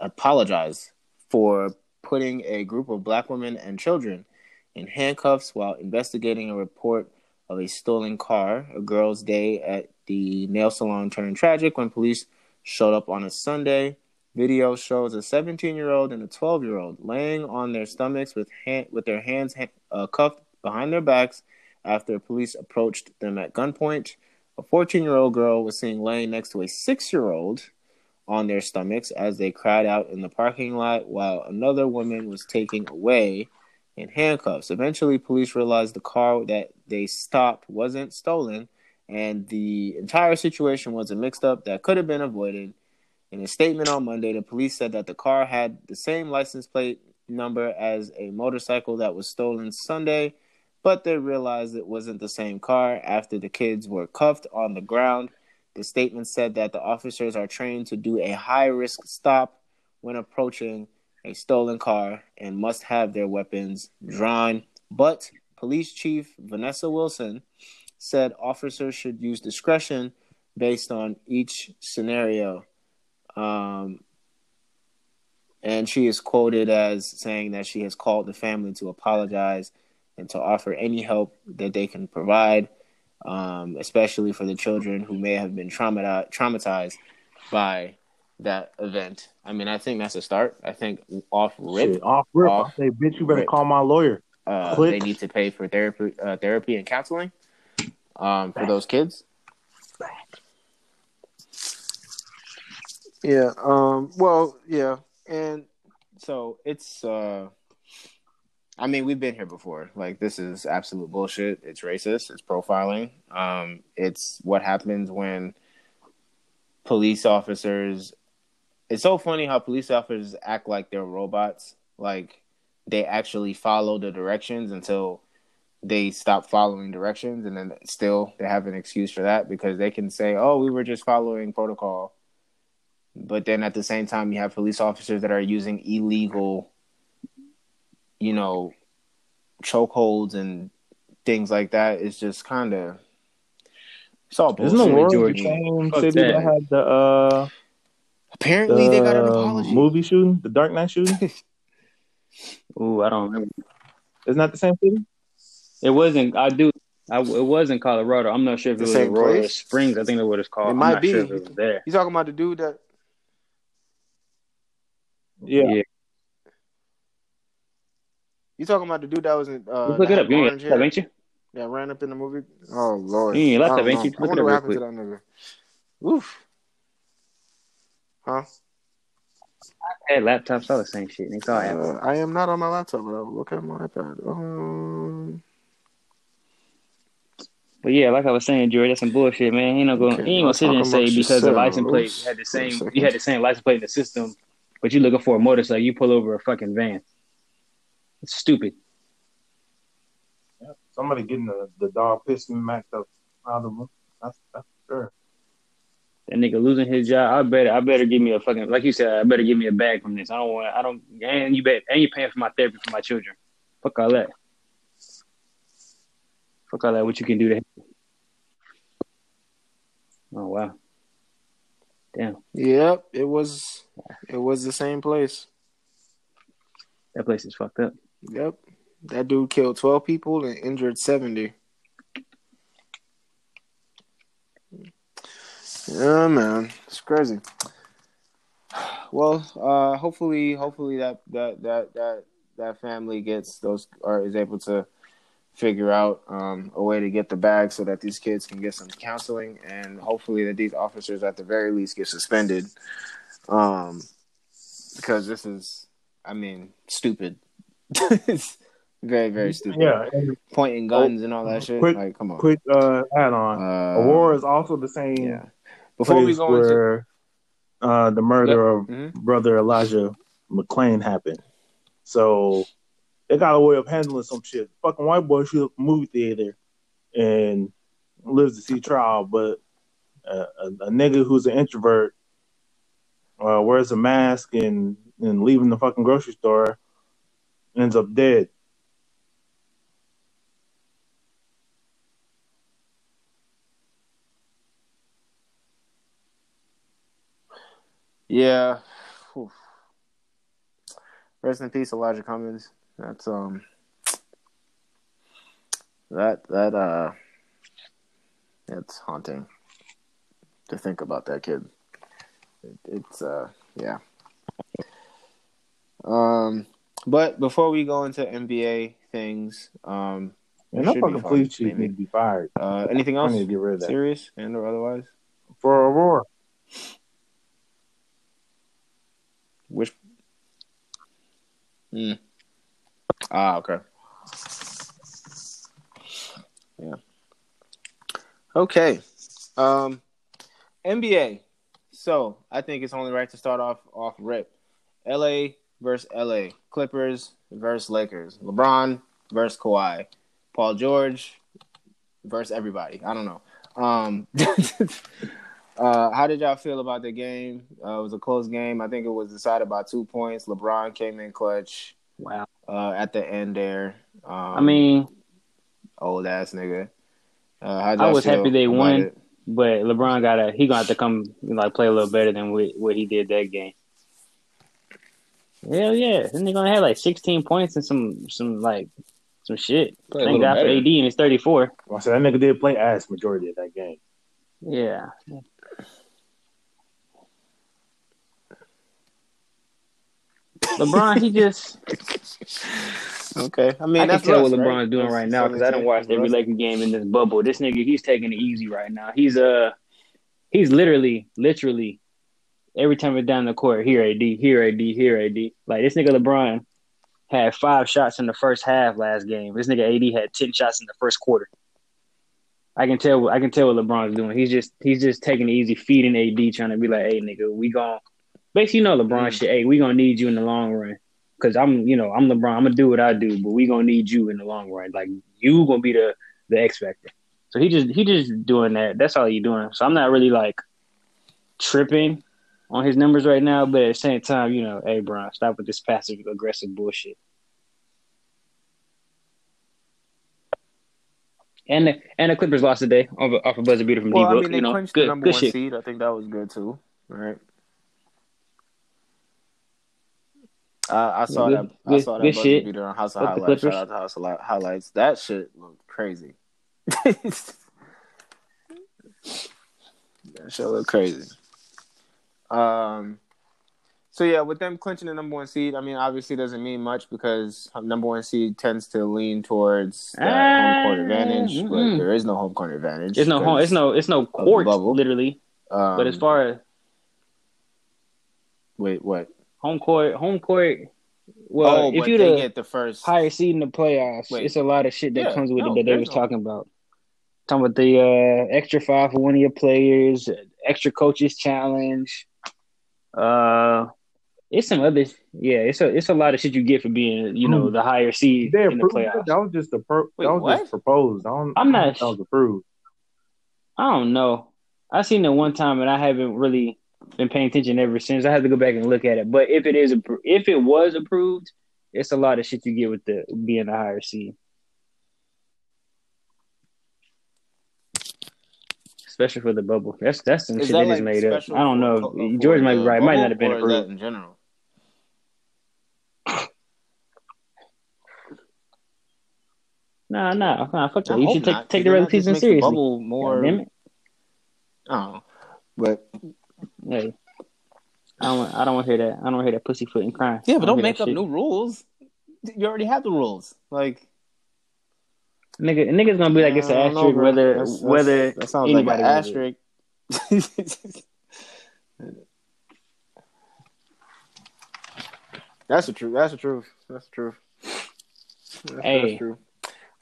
B: apologized for putting a group of black women and children in handcuffs while investigating a report of a stolen car. A girl's day at the nail salon turned tragic when police showed up on a Sunday. Video shows a 17 year old and a 12 year old laying on their stomachs with hand, with their hands uh, cuffed behind their backs after police approached them at gunpoint. A 14 year old girl was seen laying next to a six year old on their stomachs as they cried out in the parking lot, while another woman was taken away in handcuffs. Eventually, police realized the car that they stopped wasn't stolen, and the entire situation was a mixed up that could have been avoided. In a statement on Monday, the police said that the car had the same license plate number as a motorcycle that was stolen Sunday, but they realized it wasn't the same car after the kids were cuffed on the ground. The statement said that the officers are trained to do a high risk stop when approaching a stolen car and must have their weapons drawn, but Police Chief Vanessa Wilson said officers should use discretion based on each scenario. Um, and she is quoted as saying that she has called the family to apologize and to offer any help that they can provide, um, especially for the children who may have been traumatized, traumatized by that event. I mean, I think that's a start. I think off rip,
E: Shit, off rip.
B: Off
E: I say, bitch, you better
B: rip.
E: call my lawyer.
B: uh, they need to pay for therapy, uh, therapy and counseling um, for those kids. Yeah. Um. Well. Yeah. And so it's. uh I mean, we've been here before. Like, this is absolute bullshit. It's racist. It's profiling. Um. It's what happens when police officers. It's so funny how police officers act like they're robots. Like they actually follow the directions until they stop following directions, and then still they have an excuse for that because they can say, "Oh, we were just following protocol." But then at the same time, you have police officers that are using illegal, you know, chokeholds and things like that. It's just kind of it's all bullshit.
E: Isn't the world the same city that.
C: that.
E: had the uh
B: Apparently,
E: the
B: they got an apology.
E: movie shooting, the Dark Knight shooting?
C: Ooh, I don't remember.
E: Isn't that the same city?
C: It wasn't. I do. I, it was in Colorado. I'm not sure if
B: The
C: it was
B: same
C: Aurora
B: place?
C: Springs. I think that's what it's called.
B: It
C: I'm
B: might
C: not
B: be.
C: sure if it was there.
B: You talking about the dude that?
E: Yeah.
C: Yeah.
B: You talking about the dude that was in? Uh,
C: look it up. You ain't
B: orange
C: ain't you?
B: that ran up in the movie. Oh lord,
C: You ain't
B: I
C: laptop,
B: don't
C: ain't
B: know.
C: you?
B: I
C: Look it
B: wonder
C: up
B: what
C: real
B: happened to that nigga. Oof. Huh?
C: I had laptops, all the same shit. It's all Apple.
B: Uh, I am not on my laptop, but I'll look at my iPad. Um,
C: But yeah, like I was saying, George, that's some bullshit, man. He ain't gonna
B: Okay,
C: he ain't gonna sit there and say because the license plate
B: yourselves
C: had the same you had the same license plate in the system, but you're looking for a motorcycle, you pull over a fucking van. It's stupid.
E: Yeah, Somebody getting the, the dog pissed me maxed up out of them. That's that's for sure.
C: That nigga losing his job. I better I better give me a fucking like you said, I better give me a bag from this. I don't want I don't and you bet and you paying for my therapy for my children. Fuck all that. Fuck all that what you can do to him. Oh wow. Damn.
B: yep, it was. It was the same place.
C: That place is fucked up.
B: Yep, that dude killed twelve people and injured seventy. Yeah, man, it's crazy. Well, uh, hopefully, hopefully that that that that that family gets those or is able to figure out um, a way to get the bag so that these kids can get some counseling, and hopefully that these officers at the very least get suspended, um, because this is, I mean, stupid. it's very very stupid.
E: Yeah. And
B: Pointing guns and all that shit.
E: quick-
B: like, come on.
E: quick uh add on.
B: Uh,
E: Aurora is also the same
B: Yeah. Before we go into
E: uh the murder of
B: Mhm.
E: brother Elijah McClain happened. So they got a way of handling some shit. Fucking white boy shoot up a movie theater and lives to see trial, but uh, a, a nigga who's an introvert uh, wears a mask and and leaving the fucking grocery store ends up dead.
B: Yeah. Whew. Rest in peace, Elijah Cummings. That's um that that uh it's haunting to think about that kid. It, it's uh yeah. Um but before we go into NBA things, um
E: And
B: it
E: that
B: should be
E: fucking
B: fun,
E: police chief need to be fired.
B: Uh anything
E: I
B: else?
E: need to get rid of that.
B: Serious and or otherwise?
E: For Aurora.
B: Which Hmm. Ah, okay. Yeah. Okay. Um NBA. So I think it's only right to start off off rip. LA versus LA. Clippers versus Lakers. LeBron versus Kawhi. Paul George versus everybody. I don't know. Um Uh, how did y'all feel about the game? Uh, it was a close game. I think it was decided by two points. LeBron came in clutch
C: Wow.
B: Uh, at the end there. Um,
C: I mean,
B: Old ass nigga. Uh, how'd
C: I was happy they won.
B: it?
C: But LeBron gotta he gonna have to come like play a little better than what, what he did that game. Hell yeah, then they're gonna have like sixteen points and some some like some shit.
B: Play
C: Thank
B: little
C: God for. AD and it's thirty four.
E: I said that nigga did play ass majority of that game.
C: Yeah. LeBron, he just
B: Okay, I mean
C: I can tell what
B: rust, right?
C: Doing
B: That's
C: right now because I don't watch every
B: rust.
C: Laker game in this bubble. This nigga, he's taking it easy right now. He's uh, he's literally, literally, every time we're down the court, here AD, here AD, here AD. Like this nigga LeBron had five shots in the first half last game. This nigga AD had ten shots in the first quarter. I can tell. I can tell what LeBron's doing. He's just he's just taking it easy, feeding AD, trying to be like, hey nigga, we gon' basically you know LeBron
B: Mm.
C: shit. Hey, we gonna need you in the long run. Cause I'm, you know, I'm LeBron. I'm gonna do what I do, but we gonna need you in the long run. Like you gonna be the the X factor. So he just he just doing that. That's all he doing. So I'm not really like tripping on his numbers right now. But at the same time, you know, hey, Bron, stop with this passive aggressive bullshit. And the, and the Clippers lost today off, off a buzzer beater from
B: Well, I
C: D-Book.
B: mean, they
C: you know,
B: clinched the
C: good,
B: number
C: good
B: one
C: shit.
B: seed. I think that was good too. Right. I I saw
C: Good-
B: that. I saw that
C: good shit.
B: beater on House of Highlights. Shout out to House of Highlights. That shit looked crazy. that shit looked crazy. Um. So yeah, with them clinching the number one seed, I mean, obviously doesn't mean much because number one seed tends to lean towards that home court
C: Ah,
B: advantage, but
C: mm-mm.
B: there is no home court advantage.
C: It's no home. It's no. It's no court,
B: bubble.
C: literally.
B: Um,
C: But as far as
B: wait, what?
C: Home court, home court. Well,
B: oh,
C: if you
B: they
C: the
B: get the first.
C: higher seed in the playoffs,
B: Wait.
C: it's a lot of shit that
B: Yeah,
C: comes with
B: no,
C: it that they
B: there's
C: was
B: no-
C: talking about. Talking about the uh, extra five for one of your players, uh, extra coaches challenge. Uh, it's some other. Yeah, it's a it's a lot of shit you get for being you know
E: Hmm.
C: the higher seed
E: They
C: in the
E: approved it? That was just a pro-
B: Wait,
E: that was
B: what?
E: just proposed. I don't,
C: I'm not
E: I don't think that was approved.
C: I don't know. I seen it one time and I haven't really been paying attention ever since. I have to go back and look at it. But if it is appro- if it was approved, it's a lot of shit you get with the being the higher seed. Especially for the bubble. That's that's some
B: Is
C: shit
B: that
C: they just
B: like
C: made up. I don't know.
B: co- for
C: George might be right. Might not have been
B: or is that
C: approved.
B: in general.
C: Nah, nah, nah. Fuck
B: I
C: that. You
B: hope
C: should take
B: not,
C: take
B: 'cause
C: the
B: then
C: regular
B: that
C: season
B: makes the
C: seriously.
B: Bubble more.
C: Damn it.
B: Oh, but
C: Hey. I don't want, I don't want to hear that. I don't want to hear that pussyfooting crying.
B: yeah, but
C: don't
B: don't make up
C: shit.
B: new rules. You already have the rules. Like
C: Nigga, niggas gonna be like it's an
B: I don't know,
C: asterisk
B: bro.
C: whether
B: That's- that's-
C: whether
B: that sounds like
C: anybody
B: an asterisk. that's the truth. That's the truth. That's the truth. That's,
C: Hey,
B: that's true.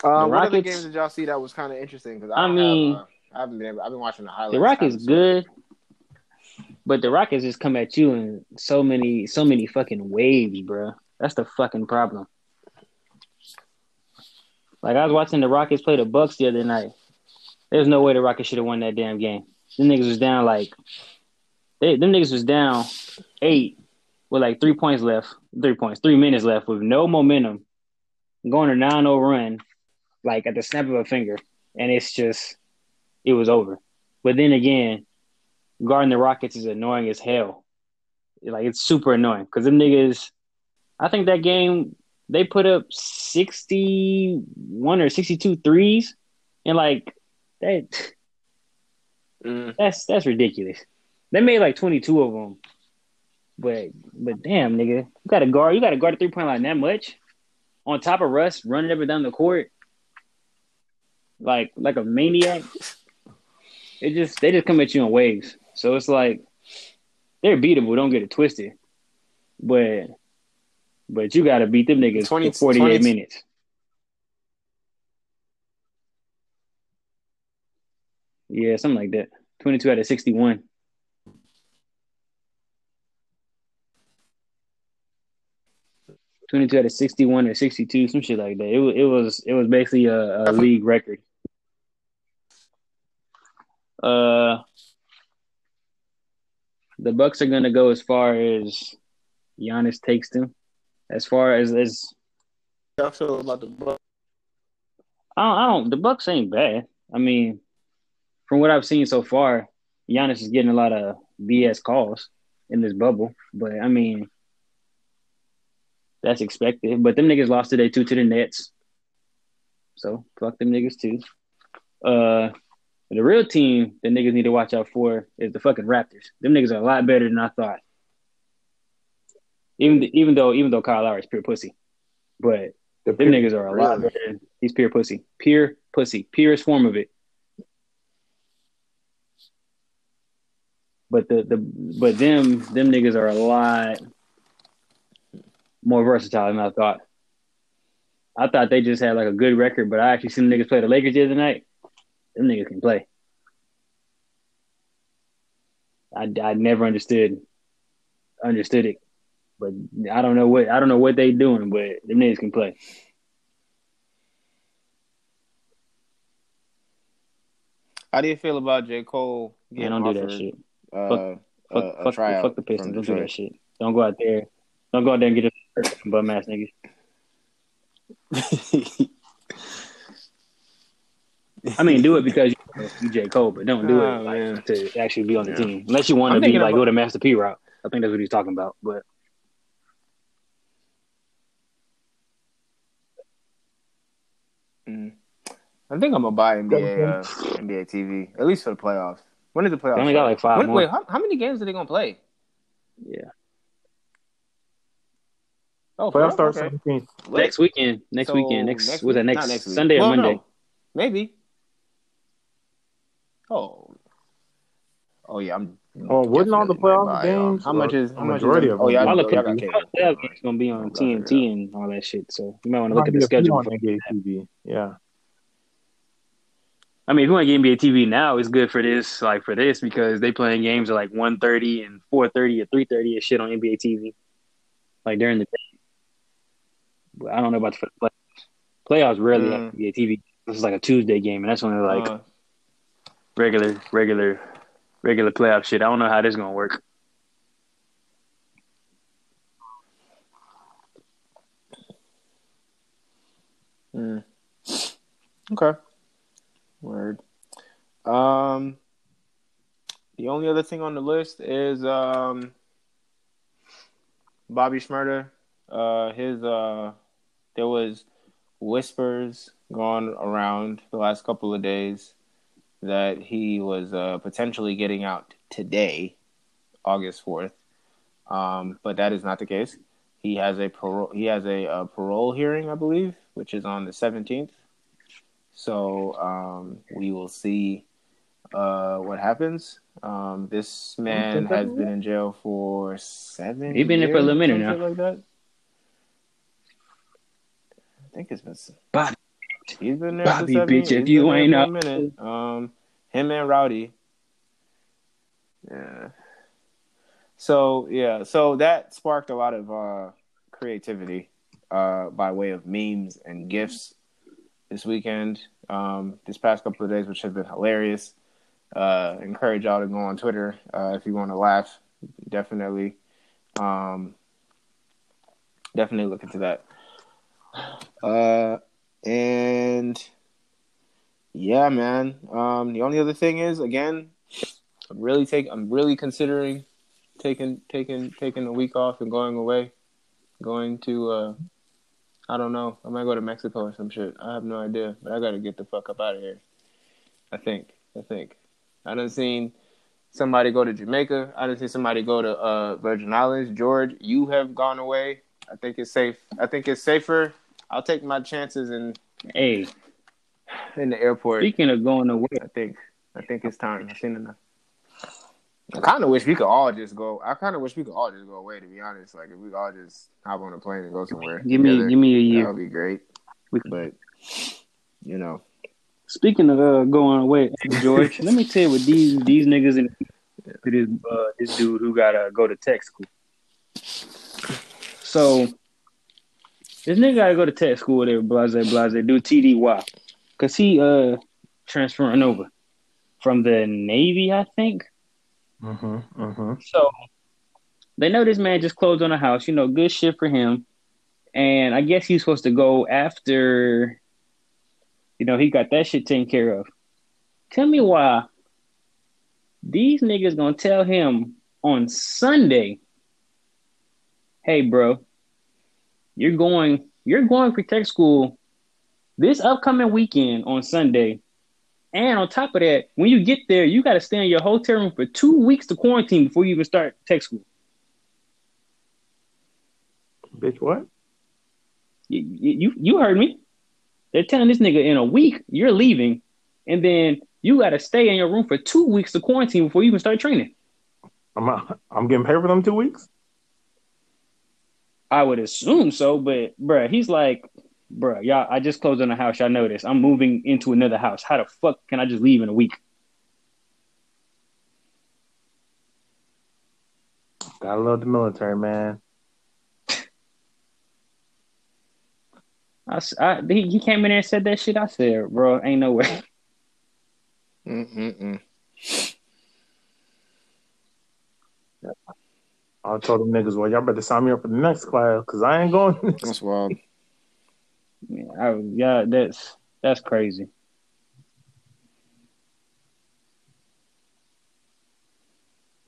B: Um, what other games did y'all see that was kind of interesting? Because
C: I mean-
B: have, uh, I haven't been. Able, I've been watching the highlights.
C: The Rockets
B: haven't seen-
C: good, but the Rockets just come at you in so many so many fucking waves, bro. That's the fucking problem. Like I was watching the Rockets play the Bucks the other night. There's no way the Rockets should have won that damn game. Them niggas was down like they them niggas was down eight with like three points left, three points, three minutes left with no momentum, going a 9-0 run, like at the snap of a finger, and it's just it was over. But then again, guarding the Rockets is annoying as hell. Like it's super annoying because them niggas. I think that game they put up sixty one or 62 threes, and like that
B: Mm.
C: that's that's ridiculous. They made like twenty two of them, but but damn nigga, you got to guard you got to guard a three point line that much on top of Russ running up and down the court like like a maniac. It just they just come at you in waves. So it's like they're beatable. Don't get it twisted, but but you got to beat them niggas
B: 20
C: for forty eight minutes. Yeah, something like that. Twenty two out of sixty one. Twenty two out of sixty one or sixty two, some shit like that. It was it was it was basically a, a league record. Uh, the Bucks are gonna go as far as Giannis takes them. As far as as
B: Y'all feel about the Bucks?
C: I don't, I don't. The Bucks ain't bad. I mean, from what I've seen so far, Giannis is getting a lot of BS calls in this bubble. But I mean, that's expected. But them niggas lost today too to the Nets. So fuck them niggas too. Uh, the real team that niggas need to watch out for is the fucking Raptors. Them niggas are a lot better than I thought. Even even though even though Kyle Lowry is pure pussy, but
E: The
C: them niggas are a lot better. He's pure pussy, pure pussy, purest form of it. But the the but them them niggas are a lot more versatile than I thought. I thought they just had like a good record, but I actually seen niggas play the Lakers the other night. Them niggas can play. I, I never understood understood it, but I don't know what I don't know what they doing, but them niggas can play.
B: How do you feel about J. Cole
C: Man,
B: getting
C: don't do that shit.
B: Uh,
C: Fuck,
B: a, a
C: fuck,
B: tryout
C: fuck the
B: from
C: Pistons. Don't do that shit. Don't go out there. Don't go out there and get a bum ass niggas. I mean, do it because you J Cole, but don't do
B: Oh,
C: it like,
B: man.
C: to actually be on the
B: Yeah.
C: team. Unless you want to be like
B: about-
C: go to Master P route. I think that's what he's talking about. But
B: Mm. I think I'm gonna buy NBA uh, NBA TV at least for the playoffs. When is the playoffs?
C: They only got, like, five
B: When-
C: more.
B: Wait, how, how many games are they gonna play?
C: yeah,
B: Oh,
E: Playoff
B: playoffs?
E: starts
B: Okay.
E: 17th.
C: Next weekend. Next
B: So,
C: weekend. Next,
B: next
C: was that next,
B: next.
C: Sunday or
B: Well,
C: Monday?
B: no. Maybe. Oh. Oh yeah, I'm.
E: Oh, wasn't all the
B: definitely might
E: playoff
B: buy, um,
E: games?
B: How much is
E: a
B: how much is
E: majority
B: it?
E: of
B: Oh yeah, I
C: All the
B: know, y'all
C: playoff games gonna be on
B: I'll figure it
C: TNT and all that shit. So you might want to look at the
E: be a few
C: schedule.
E: on NBA TV. Yeah.
C: I mean, if you want to get NBA TV now, it's good for this, like for this, because they playing games at like 1.30 and four thirty or three thirty and shit on NBA TV, like during the day. But I don't know about the playoffs. Playoffs rarely have
B: Mm.
C: NBA TV. This is like a Tuesday game, and that's only like
B: Uh,
C: regular, regular, regular playoff shit. I don't know how this is gonna work.
B: mm. Okay. Word. Um. The only other thing on the list is um. Bobby Shmurda. Uh, his uh, there was whispers going around the last couple of days that he was uh, potentially getting out today, August fourth. Um, but that is not the case. He has a parole. He has a, uh parole hearing, I believe, which is on the seventeenth. So um, we will see uh, what happens. Um, this man has been in jail for seven.
C: He's been in for a little minute now.
B: Like that. I think it's been.
C: Bobby.
B: He's been there
C: Bobby,
B: for seven
C: bitch, if you ain't up-
B: minute. Um, him and Rowdy. Yeah. So yeah, so that sparked a lot of uh, creativity uh, by way of memes and gifs this weekend, um, this past couple of days, which has been hilarious. Uh, encourage y'all to go on Twitter uh, if you want to laugh. Definitely, um, definitely look into that. Uh, and yeah, man. Um, the only other thing is, again, I'm really take. I'm really considering taking taking taking a week off and going away, going to. Uh, I don't know. I might go to Mexico or some shit. I have no idea, but I gotta get the fuck up out of here. I think. I think. I done seen somebody go to Jamaica. I done seen somebody go to uh, Virgin Islands. George, you have gone away. I think it's safe. I think it's safer. I'll take my chances in
C: Hey,
B: in the airport.
C: speaking of going away,
B: I think. I think it's time. I've seen enough. I kind of wish we could all just go. I kind of wish we could all just go away. To be honest, like if we all just hop on a plane and go somewhere.
C: give me
B: together,
C: give me a year.
B: that would be great.
C: We-
B: But you know,
C: Speaking of uh, going away, George, let me tell you what these these niggas and this uh, this dude who gotta go to tech school. So this nigga gotta go to tech school, whatever, blase, blase, do TDY, cause he uh transferring over from the Navy, I think.
E: Mm-hmm.
C: So they know this man just closed on a house. You know, good shit for him. And I guess he's supposed to go after You know, he got that shit taken care of. Tell me why these niggas gonna tell him on Sunday, hey bro, you're going you're going for tech school this upcoming weekend on Sunday. And on top of that, when you get there, you gotta stay in your hotel room for two weeks to quarantine before you even start tech school.
E: Bitch, what?
C: You, you you heard me. They're telling this nigga in a week you're leaving, and then you got to stay in your room for two weeks to quarantine before you even start training.
E: I'm I'm getting paid for them two weeks.
C: I would assume so, but bruh, he's like, bruh, y'all. I just closed on a house. Y'all know this. I'm moving into another house. How the fuck can I just leave in a week?
E: Gotta love the military, man.
C: I, I he, he came in there and said that shit. I said, bro, ain't no way.
B: Mm-mm-mm.
E: I told them niggas, well, y'all better sign me up for the next class because I ain't going.
B: That's wild.
C: Yeah, I, yeah, that's that's crazy.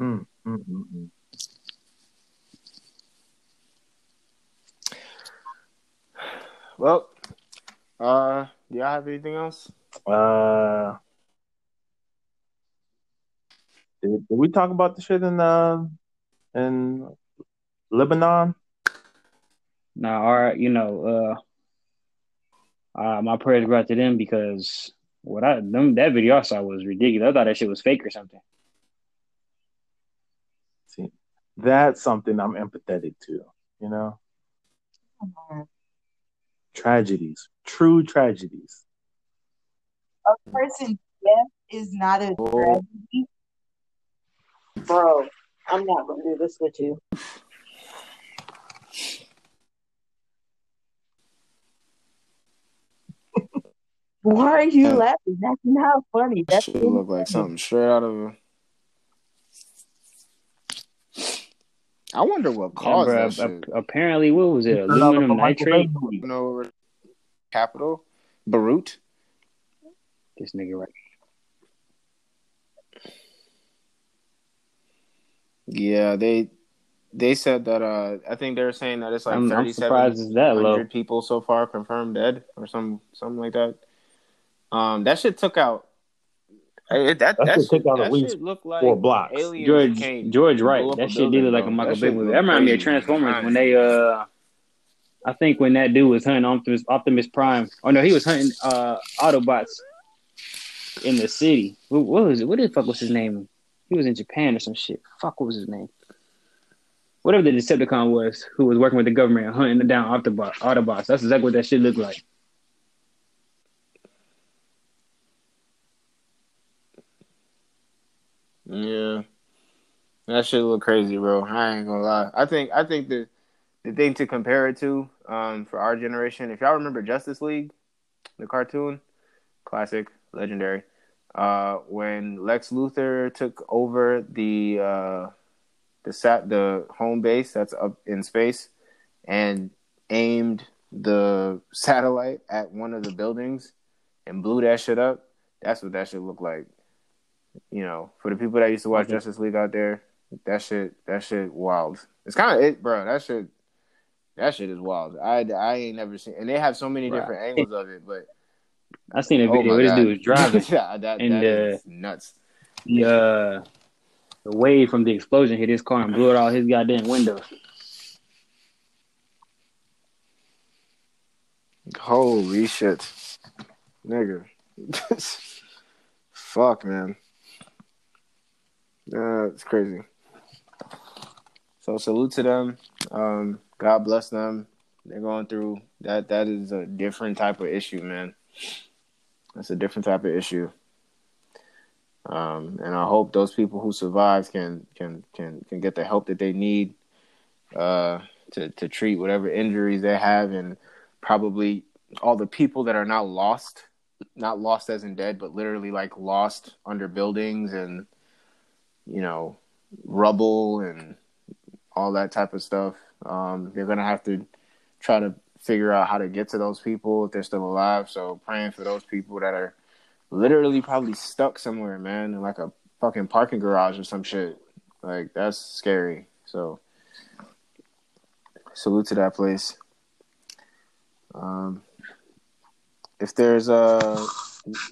E: mm, mm, mm, mm.
B: Well, uh, do y'all have anything else?
E: Uh, did, did we talk about the shit in uh in Lebanon?
C: Now, all right, you know, uh, uh, my prayers go out to them because what I them that video I saw was ridiculous. I thought that shit was fake or something.
E: See, that's something I'm empathetic to. You know, tragedies, true tragedies.
A: A person's death is not a tragedy. Bro, I'm not gonna do this with you. Why are you
B: Yeah.
A: laughing? That's not funny. That
B: Should look like something straight out of a. I wonder what
C: Yeah,
B: caused
C: bruh,
B: that shit.
C: apparently, what was it? Aluminum
E: like a Michael Bay
C: nitrate.
E: movie.
B: You know, capital, Beirut.
C: This nigga right.
B: Yeah, they they said that. Uh, I think they were saying that it's like
C: I'm, I'm
B: thirty-seven
C: surprised that
B: people so far confirmed dead, or some something like that. Um, that shit took out. That that,
E: That shit
B: shit,
E: took out
B: that
E: at least
B: shit looked like
E: four blocks.
B: aliens
C: George
B: came
C: George
B: and
C: right. That
B: a
C: shit did
B: building,
C: look like a. Michael
B: That
C: Bay
B: shit
C: movie. That reminded me of
B: crazy.
C: Transformers when they uh I think when that dude was hunting Optimus Optimus Prime. Oh no, he was hunting uh Autobots in the city. What, what was it? What the fuck was his name? He was in Japan or some shit. Fuck what was his name? Whatever the Decepticon was, who was working with the government and hunting down Autobot Autobots. That's exactly what that shit looked like.
B: Yeah, that shit look crazy, bro. I ain't gonna lie. I think I think the the thing to compare it to, um, for our generation, if y'all remember Justice League, the cartoon, classic, legendary. Uh, when Lex Luthor took over the uh, the sat the home base that's up in space and aimed the satellite at one of the buildings and blew that shit up. That's what that shit looked like. You know, for the people that used to watch
C: Okay.
B: Justice League out there, that shit, that shit, wild. It's kind of it, bro. That shit, that shit is wild. I, I ain't never seen, and they have so many
C: Right.
B: different angles of it. But
C: I seen a
B: oh
C: video
B: my
C: where this
B: God.
C: dude was driving.
B: yeah, that,
C: And,
B: that
C: uh,
B: nuts.
C: the uh the wave from the explosion hit his car and blew out all his goddamn windows.
B: Holy shit, nigga. Fuck, man. It's crazy. So salute to them. Um, God bless them. They're going through that. That is a different type of issue, man. That's a different type of issue. Um, and I hope those people who survive can can can can get the help that they need uh, to to treat whatever injuries they have, and probably all the people that are not lost, not lost as in dead, but literally like lost under buildings and you know rubble and all that type of stuff. Um, they're gonna have to try to figure out how to get to those people if they're still alive. So praying for those people that are literally probably stuck somewhere, man, in like a fucking parking garage or some shit. Like that's scary. So salute to that place. Um, if there's uh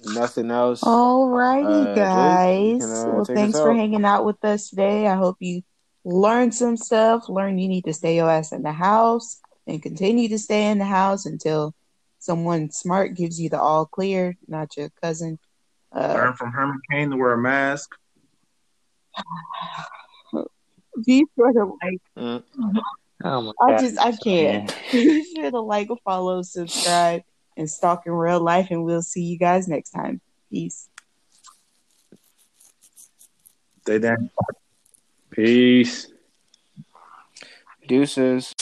B: nothing else,
A: Alrighty,
B: Uh,
A: guys.
B: Can, uh,
A: well, thanks for hanging out with us today. I hope you learned some stuff. Learn you need to stay your ass in the house and continue to stay in the house until someone smart gives you the all clear, not your cousin. Uh,
E: Learn from Herman Cain to wear a mask.
A: be sure to like.
B: Mm.
C: Oh my
A: I
C: God.
A: just I can't. Be sure to like, follow, subscribe, and stalk in real life. And we'll see you guys next time. Peace.
E: Stay down.
C: Peace.
B: Deuces.